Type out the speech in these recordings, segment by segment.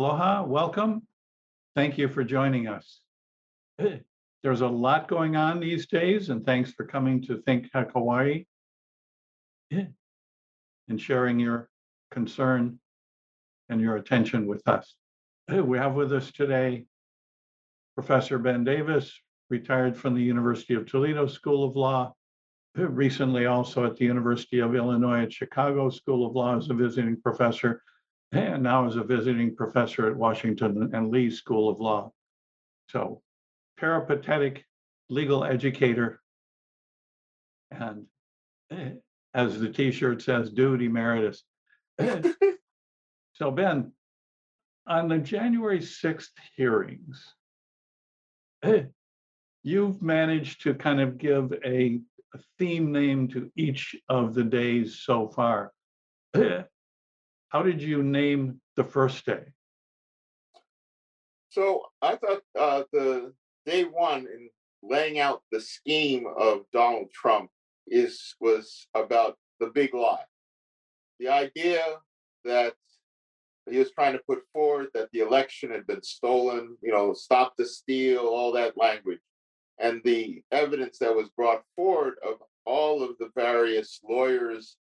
Aloha, welcome. Thank you for joining us. There's a lot going on these days, and thanks for coming to Think Hawaii and sharing your concern and your attention with us. We have with us today Professor Ben Davis, retired from the University of Toledo School of Law, recently also at the University of Illinois at Chicago School of Law as a visiting professor, and now is a visiting professor at Washington and Lee School of Law. So peripatetic legal educator and eh, as the t-shirt says, dude emeritus. so Ben, on the January 6th hearings, eh, you've managed to kind of give a, a theme name to each of the days so far. How did you name the first day? So I thought uh, the day one in laying out the scheme of Donald Trump is was about the big lie. The idea that he was trying to put forward that the election had been stolen, you know, stop the steal, all that language. And the evidence that was brought forward of all of the various lawyers,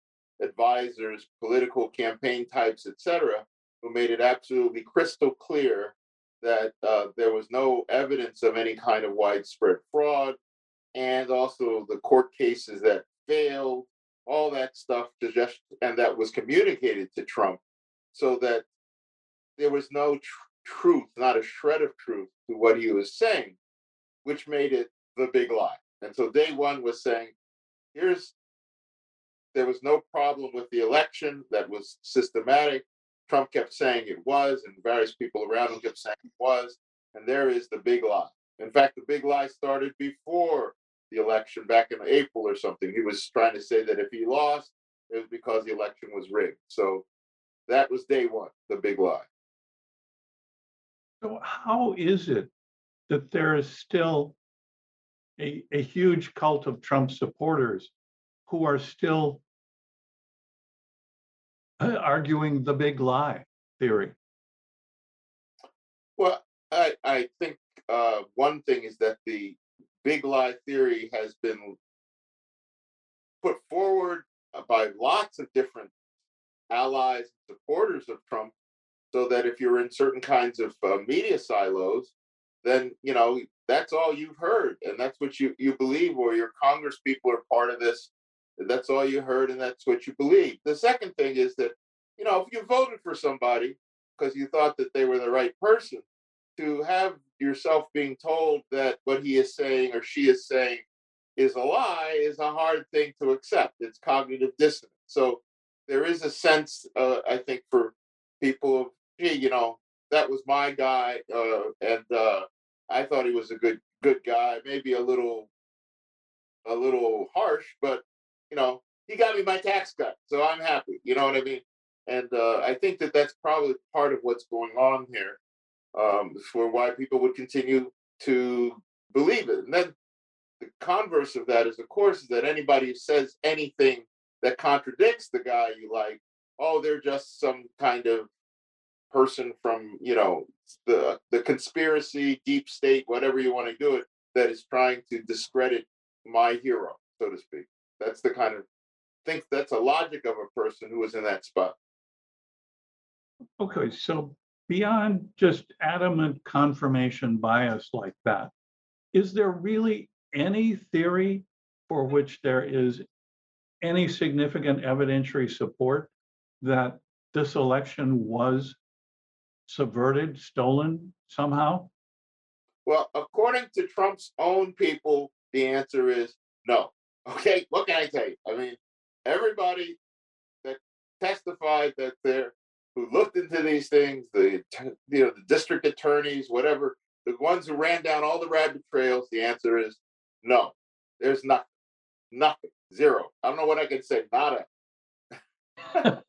advisors, political campaign types, etc., who made it absolutely crystal clear that uh, there was no evidence of any kind of widespread fraud, and also the court cases that failed, all that stuff just and that was communicated to Trump, so that there was no tr- truth, not a shred of truth to what he was saying, which made it the big lie. And so day one was saying, here's there was no problem with the election that was systematic. Trump kept saying it was, and various people around him kept saying it was. And there is the big lie. In fact, the big lie started before the election back in April or something. He was trying to say that if he lost, it was because the election was rigged. So that was day one, the big lie. So, how is it that there is still a, a huge cult of Trump supporters who are still arguing the big lie theory? Well, I, I think uh, one thing is that the big lie theory has been put forward by lots of different allies and supporters of Trump so that if you're in certain kinds of uh, media silos then you know that's all you've heard and that's what you you believe or your congress people are part of this that's all you heard and that's what you believe the second thing is that you know if you voted for somebody because you thought that they were the right person to have yourself being told that what he is saying or she is saying is a lie is a hard thing to accept. It's cognitive dissonance. So there is a sense, uh, I think, for people of, gee, you know, that was my guy, uh, and uh, I thought he was a good good guy. Maybe a little a little harsh, but you know, he got me my tax cut, so I'm happy. You know what I mean? And uh, I think that that's probably part of what's going on here um, for why people would continue to believe it. And then the converse of that is, of course, is that anybody who says anything that contradicts the guy you like, oh, they're just some kind of person from, you know, the the conspiracy, deep state, whatever you want to do it, that is trying to discredit my hero, so to speak. That's the kind of think that's a logic of a person who is in that spot. Okay, so beyond just adamant confirmation bias like that, is there really any theory for which there is any significant evidentiary support that this election was subverted, stolen somehow? Well, according to Trump's own people, the answer is no. Okay, what can I tell you? I mean, everybody that testified that they're who looked into these things, the you know the district attorneys, whatever, the ones who ran down all the rabbit trails. The answer is no. There's nothing, nothing, zero. I don't know what I can say. Nada.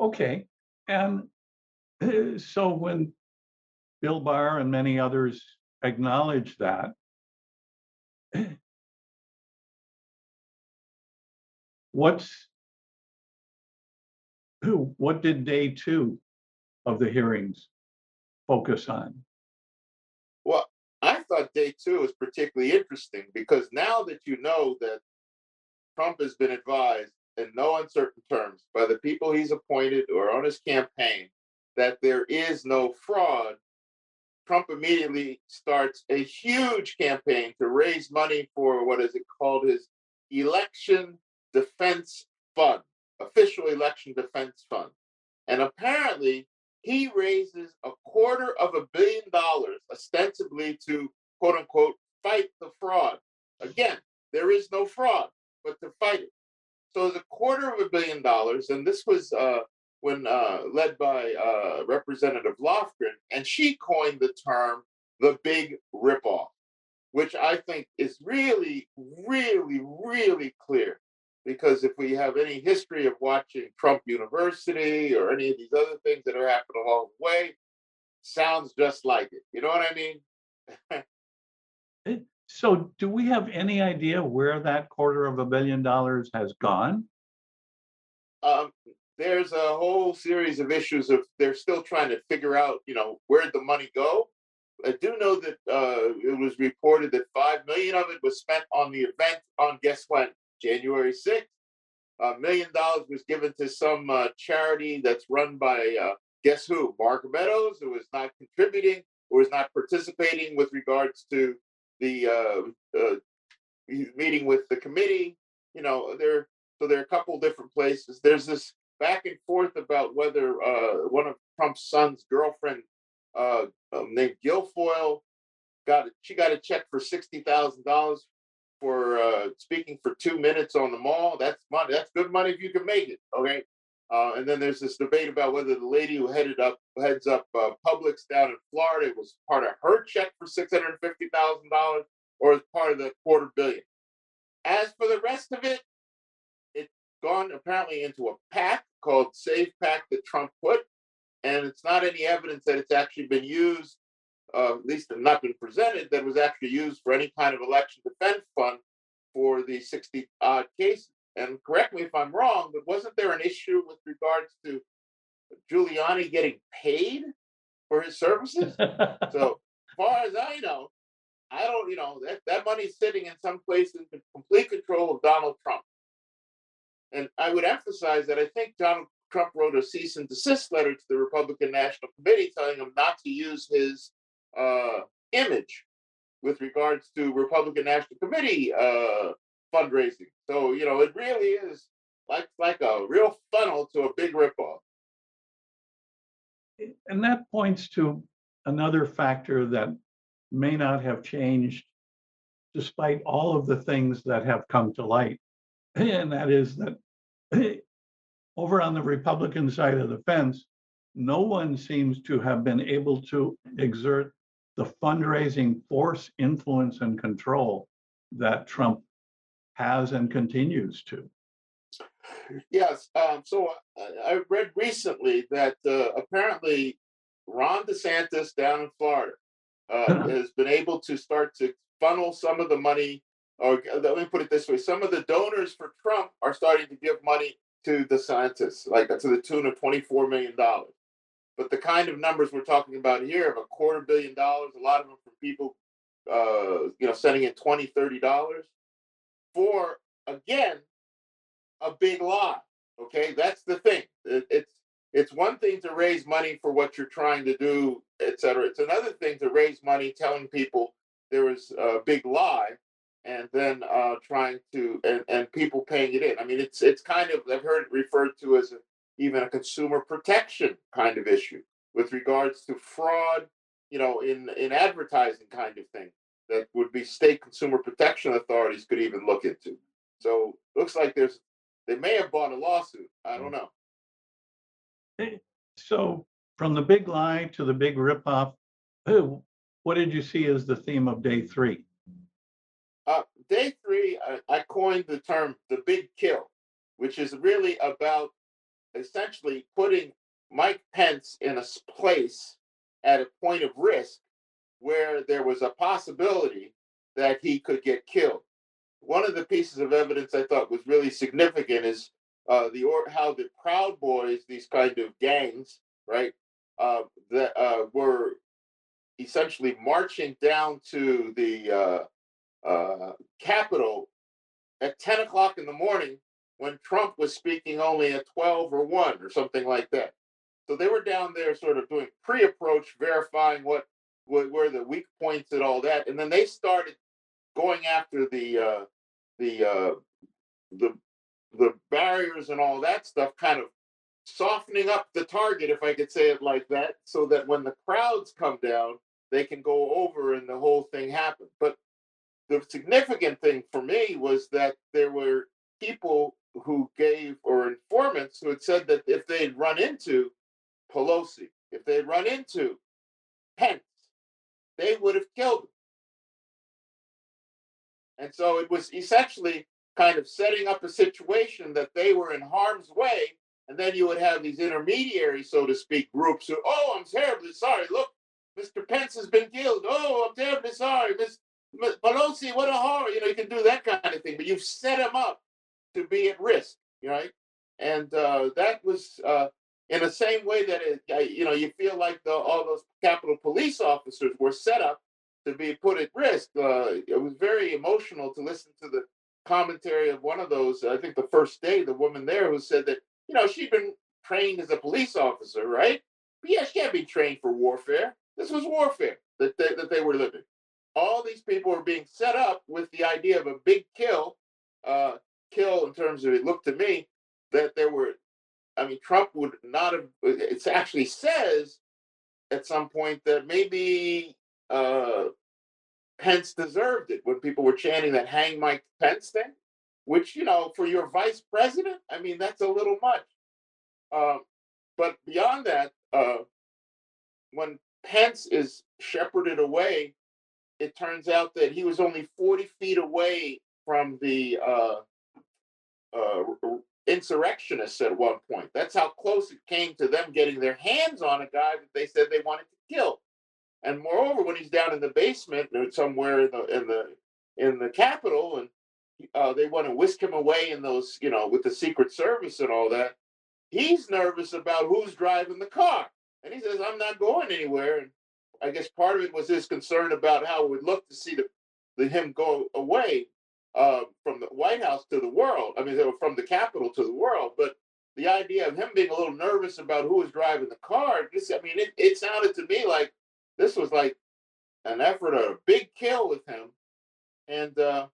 okay, and uh, so when Bill Barr and many others acknowledge that. What's what did day two of the hearings focus on? Well, I thought day two was particularly interesting because now that you know that Trump has been advised in no uncertain terms by the people he's appointed or on his campaign that there is no fraud, Trump immediately starts a huge campaign to raise money for what is it called his election defense fund, official election defense fund. And apparently, he raises a quarter of a billion dollars ostensibly to quote unquote fight the fraud. Again, there is no fraud, but to fight it. So a quarter of a billion dollars, and this was uh, when uh, led by uh, Representative Lofgren, and she coined the term the big ripoff, which I think is really, really, really clear. Because if we have any history of watching Trump University or any of these other things that are happening along the way, sounds just like it. You know what I mean? So do we have any idea where that quarter of a billion dollars has gone? um, there's a whole series of issues of they're still trying to figure out, you know, where'd the money go. I do know that uh, it was reported that five million of it was spent on the event on guess when January sixth. A million dollars was given to some uh, charity that's run by uh, guess who? Mark Meadows, who was not contributing, who was not participating with regards to the uh, uh, meeting with the committee. You know, there so there are a couple different places. There's this back and forth about whether uh, one of Trump's son's girlfriend, uh, um, named Guilfoyle, got she got a check for sixty thousand dollars for uh, speaking for two minutes on the mall. That's money. That's good money if you can make it. Okay. Uh, and then there's this debate about whether the lady who headed up heads up uh, Publix down in Florida was part of her check for six hundred fifty thousand dollars or as part of the quarter billion. As for the rest of it, it's gone apparently into a PAC called Save PAC that Trump put, and it's not any evidence that it's actually been used, uh, at least not been presented, that was actually used for any kind of election defense fund for the 60 odd cases. And correct me if I'm wrong, but wasn't there an issue with regards to Giuliani getting paid for his services? so, as far as I know, I don't, you know, that, that money's sitting in some place in complete control of Donald Trump. And I would emphasize that I think Donald Trump wrote a cease and desist letter to the Republican National Committee telling him not to use his uh, image with regards to Republican National Committee uh, fundraising. So, you know, it really is like like a real funnel to a big ripoff. And that points to another factor that may not have changed despite all of the things that have come to light. And that is that over on the Republican side of the fence, no one seems to have been able to exert the fundraising force, influence, and control that Trump has and continues to. Yes. Um, so I, I read recently that uh, apparently Ron DeSantis down in Florida uh, has been able to start to funnel some of the money, or uh, let me put it this way: some of the donors for Trump are starting to give money to the DeSantis, like to the tune of twenty-four million dollars. But the kind of numbers we're talking about here of a quarter billion dollars, a lot of them from people, uh, you know, sending in 20 30 dollars for again a big lie. Okay, that's the thing. It, it's it's one thing to raise money for what you're trying to do, et cetera. It's another thing to raise money telling people there was a big lie and then uh, trying to and, and people paying it in. I mean, it's it's kind of I've heard it referred to as a, even a consumer protection kind of issue with regards to fraud, you know, in in advertising kind of thing that would be state consumer protection authorities could even look into. So looks like there's they may have bought a lawsuit. I don't know. So from the big lie to the big ripoff, what did you see as the theme of day three? Uh, day three, I, I coined the term the big kill, which is really about essentially putting Mike Pence in a place at a point of risk where there was a possibility that he could get killed. One of the pieces of evidence I thought was really significant is uh, the or how the Proud Boys, these kind of gangs, right, uh, that uh, were essentially marching down to the uh, uh, Capitol at 10 o'clock in the morning when Trump was speaking only at 12 or 1 or something like that. So they were down there sort of doing pre-approach, verifying what, what were the weak points and all that. And then they started going after the uh, the uh, the the barriers and all that stuff, kind of softening up the target, if I could say it like that, so that when the crowds come down, they can go over and the whole thing happens. But the significant thing for me was that there were people who gave or informants who had said that if they'd run into Pelosi, if they'd run into Pence, they would have killed him. And so it was essentially kind of setting up a situation that they were in harm's way. And then you would have these intermediaries, so to speak, groups who, oh, I'm terribly sorry. Look, Mr. Pence has been killed. Oh, I'm terribly sorry. Miss Pelosi, what a horror. You know, you can do that kind of thing, but you've set him up to be at risk, right? And uh, that was uh, in the same way that, it, you know, you feel like the, all those Capitol police officers were set up to be put at risk. Uh, it was very emotional to listen to the commentary of one of those. I think the first day, the woman there who said that you know she'd been trained as a police officer, right? But yeah, she can't be trained for warfare. This was warfare that they, that they were living. All these people were being set up with the idea of a big kill, uh, kill in terms of it looked to me that there were. I mean, Trump would not have. It actually says at some point that maybe uh, Pence deserved it when people were chanting that hang Mike Pence thing, which, you know, for your vice president, I mean, that's a little much. Um, but beyond that, uh, when Pence is shepherded away, it turns out that he was only 40 feet away from the uh, uh, insurrectionists at one point. That's how close it came to them getting their hands on a guy that they said they wanted to kill. And moreover, when he's down in the basement or somewhere in the in the in the Capitol, and uh, they want to whisk him away in those, you know, with the Secret Service and all that, he's nervous about who's driving the car, and he says, "I'm not going anywhere." And I guess part of it was his concern about how it would look to see the, the him go away uh, from the White House to the world. I mean, from the Capitol to the world, but the idea of him being a little nervous about who was driving the car, just I mean, it, it sounded to me like this was like an effort of a big kill with him. And uh,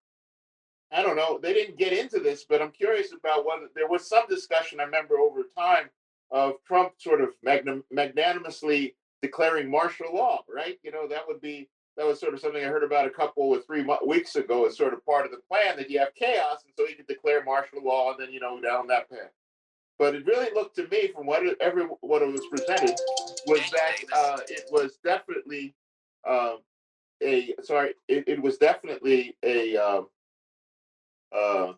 I don't know, they didn't get into this, but I'm curious about whether there was some discussion I remember over time of Trump sort of magnanimously declaring martial law, right? You know, that would be that was sort of something I heard about a couple or three mo- weeks ago as sort of part of the plan that you have chaos, and so he could declare martial law, and then you know down that path. But it really looked to me, from what it, every what it was presented, was that uh, it was definitely uh, a sorry, it, it was definitely a uh, uh,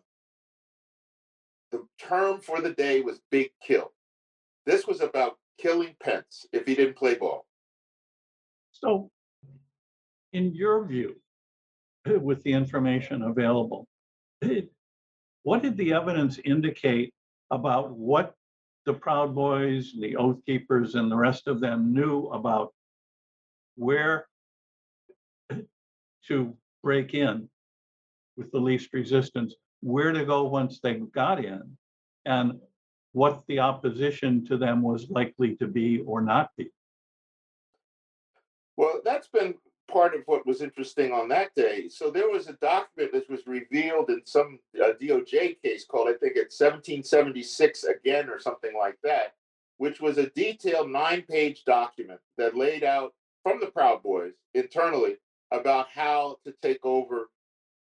the term for the day was big kill. This was about killing Pence if he didn't play ball. So, in your view, with the information available, what did the evidence indicate about what the Proud Boys, the Oath Keepers, and the rest of them knew about where to break in with the least resistance, where to go once they got in, and what the opposition to them was likely to be or not be. Well, that's been part of what was interesting on that day. So there was a document that was revealed in some uh, DOJ case called, I think it's 1776 again or something like that, which was a detailed nine page document that laid out from the Proud Boys internally about how to take over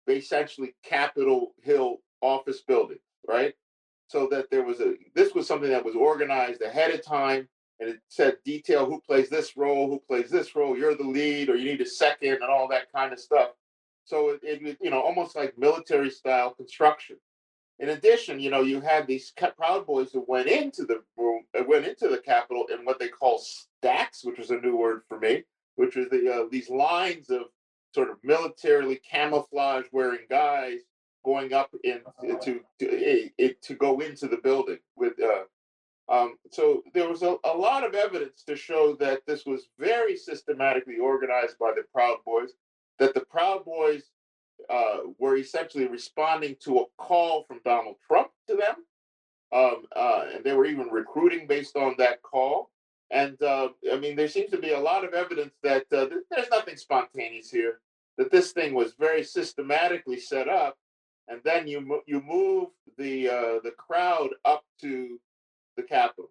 essentially Capitol Hill office buildings, right? So that there was a, this was something that was organized ahead of time and it said detail who plays this role, who plays this role, you're the lead, or you need a second, and all that kind of stuff. So it, it you know almost like military style construction. In addition, you know you had these Proud Boys who went into the room, uh, went into the Capitol in what they call stacks, which was a new word for me, which was the uh, these lines of sort of militarily camouflage wearing guys going up in to to, to, to go into the building with uh, Um, so there was a, a lot of evidence to show that this was very systematically organized by the Proud Boys, that the Proud Boys uh, were essentially responding to a call from Donald Trump to them. Um, uh, and they were even recruiting based on that call. And uh, I mean, there seems to be a lot of evidence that uh, th- there's nothing spontaneous here, that this thing was very systematically set up. And then you mo- you move the uh, the crowd up to the Capitol,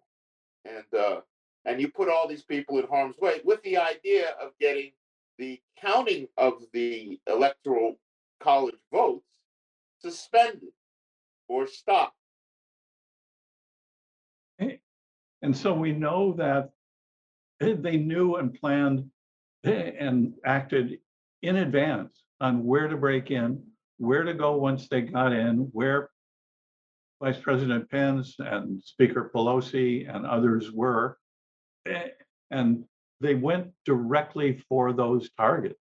and uh, and you put all these people in harm's way with the idea of getting the counting of the electoral college votes suspended or stopped. And so we know that eh, they knew and planned eh, and acted in advance on where to break in, where to go once they got in, where Vice President Pence and Speaker Pelosi and others were. And they went directly for those targets.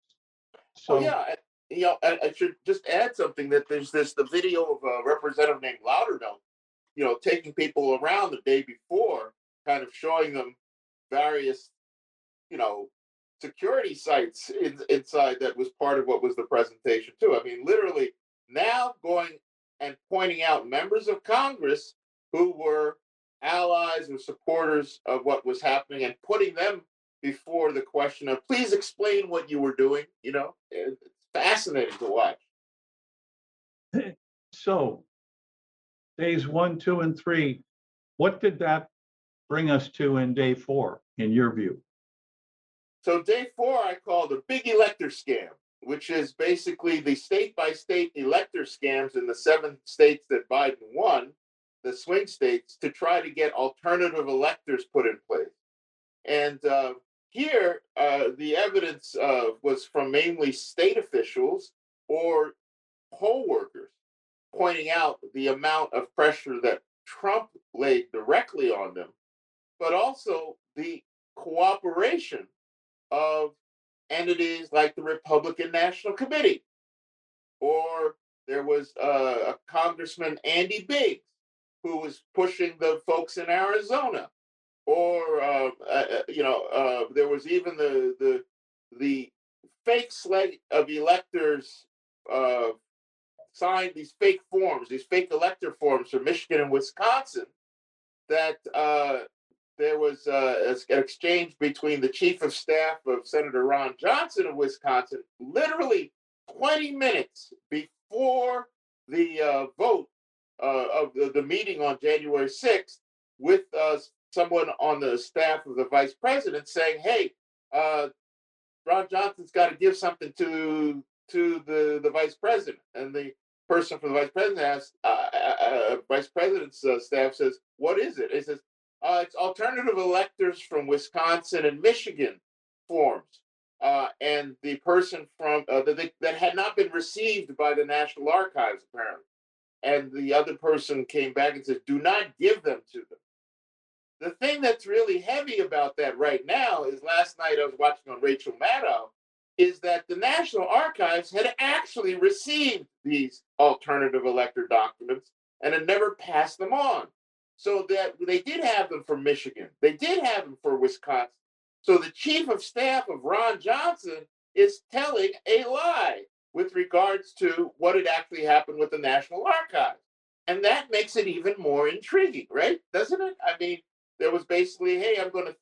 So yeah, and, you know, I, I should just add something that there's this the video of a representative named Loudermilk, you know, taking people around the day before, kind of showing them various, you know, security sites in, inside that was part of what was the presentation too. I mean, literally now going and pointing out members of Congress who were allies or supporters of what was happening and putting them before the question of please explain what you were doing. You know, it's fascinating to watch. so days one, two, and three, what did that bring us to in day four, in your view? So day four, I call the big elector scam, which is basically the state by state elector scams in the seven states that Biden won, the swing states, to try to get alternative electors put in place. And uh, here, uh, the evidence uh, was from mainly state officials or poll workers pointing out the amount of pressure that Trump laid directly on them, but also the cooperation of entities like the Republican National Committee, or there was uh, a Congressman Andy Biggs who was pushing the folks in Arizona, or uh, uh, you know uh, there was even the the the fake slate of electors uh, signed these fake forms, these fake elector forms for Michigan and Wisconsin that uh, there was uh, an exchange between the chief of staff of Senator Ron Johnson of Wisconsin, literally 20 minutes before the uh, vote uh, of the, the meeting on January 6th, with uh, someone on the staff of the vice president saying, "Hey, uh, Ron Johnson's got to give something to to the the vice president," and the person from the vice president asks, uh, vice president's staff says, "What is it?" It says, uh, "It's alternative electors from Wisconsin and Michigan forms." Uh, and the person from uh, that, that had not been received by the National Archives apparently, and the other person came back and said, "Do not give them to them." The thing that's really heavy about that right now is last night I was watching on Rachel Maddow is that the National Archives had actually received these alternative elector documents and had never passed them on. So that they did have them for Michigan, they did have them for Wisconsin. So the chief of staff of Ron Johnson is telling a lie with regards to what had actually happened with the National Archives. And that makes it even more intriguing, right? Doesn't it? I mean, there was basically, hey, I'm going to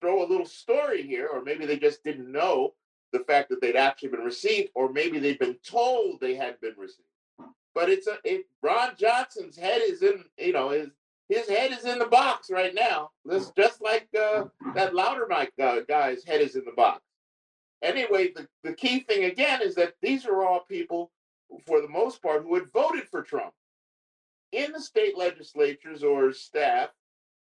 throw a little story here, or maybe they just didn't know the fact that they'd actually been received, or maybe they'd been told they had been received. But it's a it, Ron Johnson's head is in, you know, his his head is in the box right now. Just like uh, that Loudermilk uh, guy's head is in the box. Anyway, the, the key thing again is that these are all people, for the most part, who had voted for Trump in the state legislatures or staff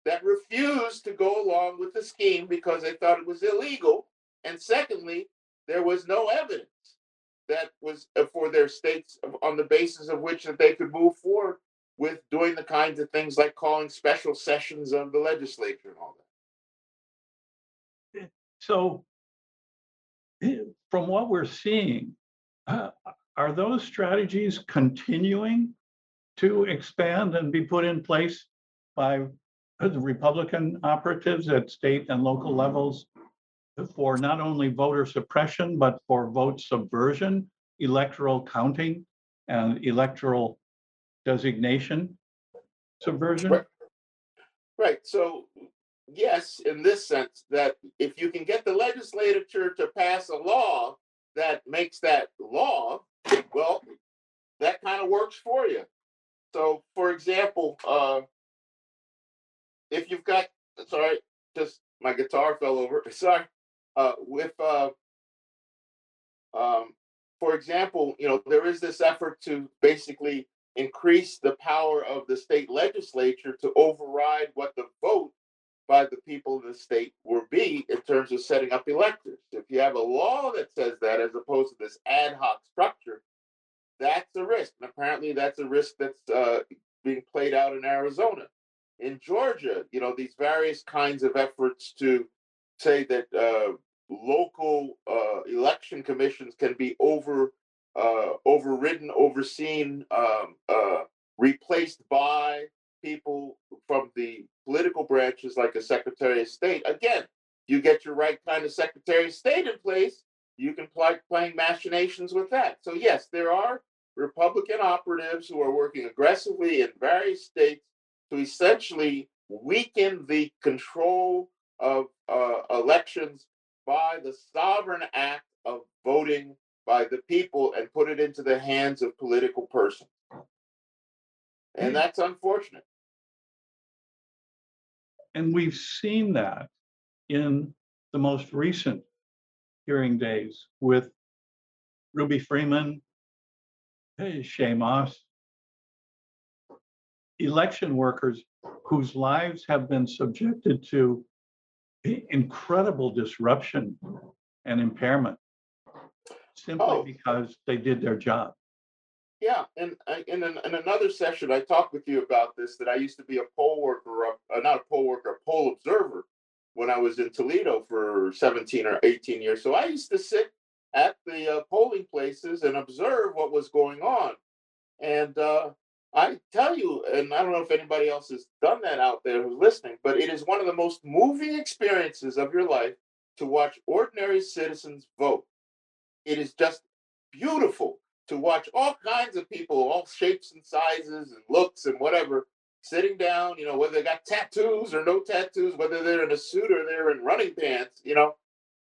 that refused to go along with the scheme because they thought it was illegal. And secondly, there was no evidence that was uh, for their states on the basis of which that they could move forward with doing the kinds of things like calling special sessions of the legislature and all that. So eh, from what we're seeing, uh, are those strategies continuing to expand and be put in place by the Republican operatives at state and local levels for not only voter suppression, but for vote subversion, electoral counting, and electoral designation subversion? Right. Right, so yes, in this sense, that if you can get the legislature to pass a law that makes that law, well, that kind of works for you. So, for example, uh, if you've got, sorry, just my guitar fell over. Sorry, uh, with, uh, um, for example, you know, there is this effort to basically increase the power of the state legislature to override what the vote by the people of the state will be in terms of setting up electors. If you have a law that says that, as opposed to this ad hoc structure, that's a risk. And apparently, that's a risk that's uh, being played out in Arizona. In Georgia, you know, these various kinds of efforts to say that uh, local uh, election commissions can be over uh, overridden, overseen, um, uh, replaced by people from the political branches like a secretary of state. Again, you get your right kind of secretary of state in place, you can play playing machinations with that. So yes, there are Republican operatives who are working aggressively in various states to essentially weaken the control of uh, elections by the sovereign act of voting by the people and put it into the hands of political persons. And hmm. that's unfortunate. And we've seen that in the most recent hearing days with Ruby Freeman, Moss, election workers whose lives have been subjected to incredible disruption and impairment simply Oh. because they did their job. Yeah, and I- in, an, in another session, I talked with you about this. That I used to be a poll worker, uh, not a poll worker, a poll observer, when I was in Toledo for seventeen or eighteen years. So I used to sit at the uh, polling places and observe what was going on. And uh, I tell you, and I don't know if anybody else has done that out there who's listening, but it is one of the most moving experiences of your life to watch ordinary citizens vote. It is just beautiful to watch all kinds of people, all shapes and sizes and looks and whatever, sitting down, you know, whether they got tattoos or no tattoos, whether they're in a suit or they're in running pants, you know,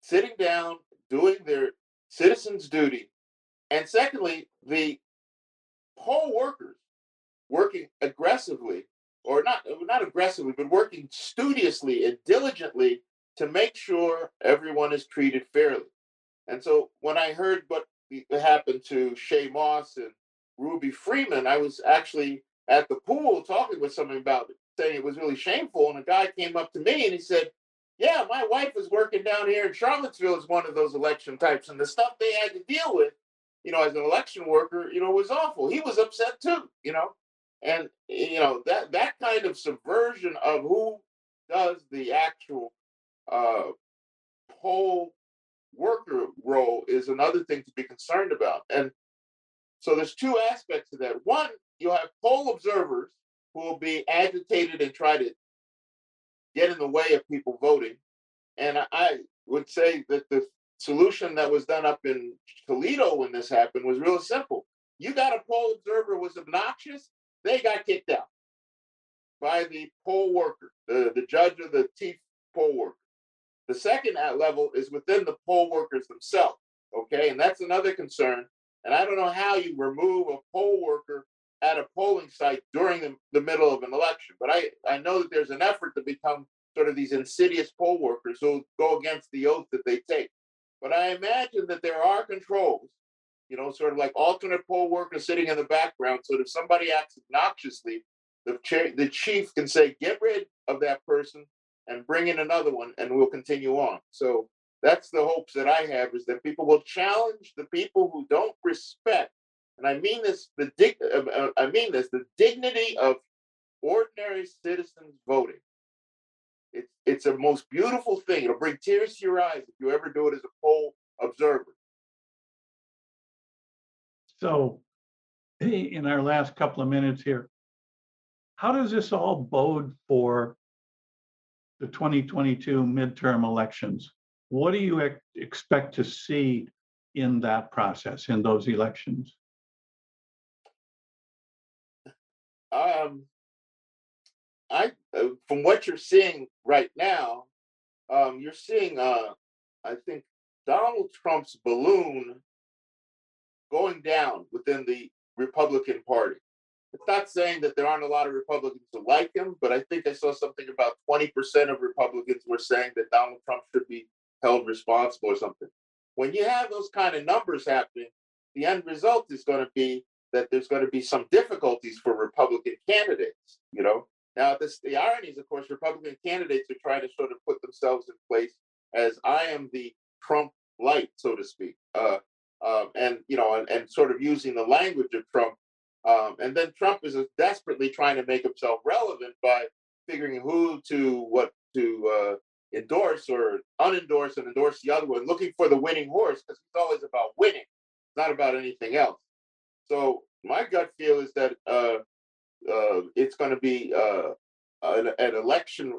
sitting down, doing their citizens' duty. And secondly, the poll workers working aggressively, or not not aggressively, but working studiously and diligently to make sure everyone is treated fairly. And so when I heard what happened to Shaye Moss and Ruby Freeman, I was actually at the pool talking with someone about it, saying it was really shameful. And a guy came up to me and he said, Yeah, my wife is working down here in Charlottesville as one of those election types, and the stuff they had to deal with, you know, as an election worker, you know, was awful. He was upset too, you know. And you know, that that kind of subversion of who does the actual uh poll worker role is another thing to be concerned about. And so there's two aspects to that. One, you'll have poll observers who will be agitated and try to get in the way of people voting. And I- would say that the solution that was done up in Toledo when this happened was real simple. You got a poll observer was obnoxious, they got kicked out by the poll worker, the, the judge or the chief poll worker. The second level is within the poll workers themselves. Okay, and that's another concern. And I don't know how you remove a poll worker at a polling site during the, the middle of an election, but I, I know that there's an effort to become sort of these insidious poll workers who go against the oath that they take. But I imagine that there are controls, you know, sort of like alternate poll workers sitting in the background, so that if somebody acts obnoxiously, the the chief can say, "Get rid of that person and bring in another one, and we'll continue on." So that's the hopes that I have is that people will challenge the people who don't respect, and I mean this, the dig, uh, uh, I mean this, the dignity of ordinary citizens voting. It's it's a most beautiful thing. It'll bring tears to your eyes if you ever do it as a poll observer. So in our last couple of minutes here, how does this all bode for the 2022 midterm elections. What do you ex- expect to see in that process, in those elections? Um, I, uh, from what you're seeing right now, um, you're seeing, uh, I think Donald Trump's balloon going down within the Republican Party. It's not saying that there aren't a lot of Republicans who like him, but I think I saw something about 20% of Republicans were saying that Donald Trump should be held responsible or something. When you have those kind of numbers happening, the end result is going to be that there's going to be some difficulties for Republican candidates. You know, now this the irony is, of course, Republican candidates are trying to sort of put themselves in place as I am the Trump light, so to speak, uh, um, and you know, and, and, sort of using the language of Trump. Um, and then Trump is desperately trying to make himself relevant by figuring who to what to uh, endorse or unendorse and endorse the other one, looking for the winning horse because it's always about winning, not about anything else. So my gut feel is that uh, uh, it's going to be uh, an, an, election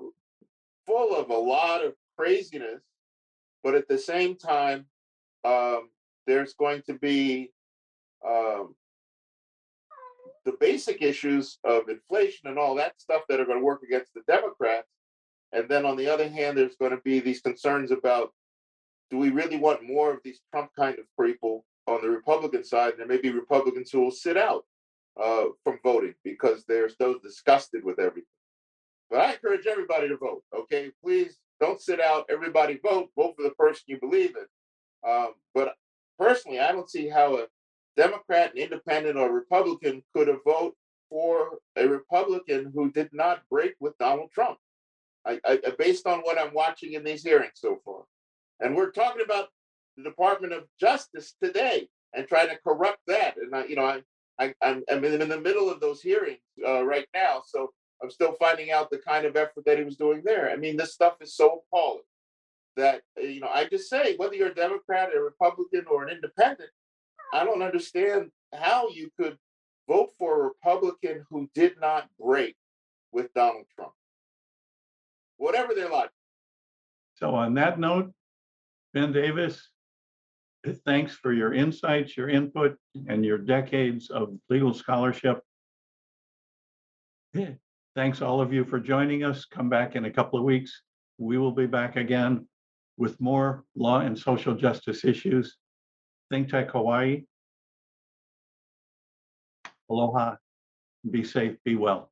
full of a lot of craziness, but at the same time, um, there's going to be um, the basic issues of inflation and all that stuff that are going to work against the Democrats. And then on the other hand, there's going to be these concerns about do we really want more of these Trump kind of people on the Republican side, there may be Republicans who will sit out uh, from voting because they're so disgusted with everything. But I encourage everybody to vote. Okay, please don't sit out. Everybody vote. Vote for the person you believe in. Um, but personally, I don't see how a Democrat, an Independent, or Republican could have voted for a Republican who did not break with Donald Trump. I, I, based on what I'm watching in these hearings so far, and we're talking about the Department of Justice today and trying to corrupt that. And I, you know, I, I I'm, I'm in the middle of those hearings uh, right now, so I'm still finding out the kind of effort that he was doing there. I mean, this stuff is so appalling that you know. I just say whether you're a Democrat, a Republican, or an Independent, I don't understand how you could vote for a Republican who did not break with Donald Trump, whatever their logic. So on that note, Ben Davis, uh, thanks for your insights, your input, and your decades of legal scholarship. Thanks all of you for joining us. Come back in a couple of weeks. We will be back again with more law and social justice issues. Think Tech Hawaii. Aloha. Be safe, be well.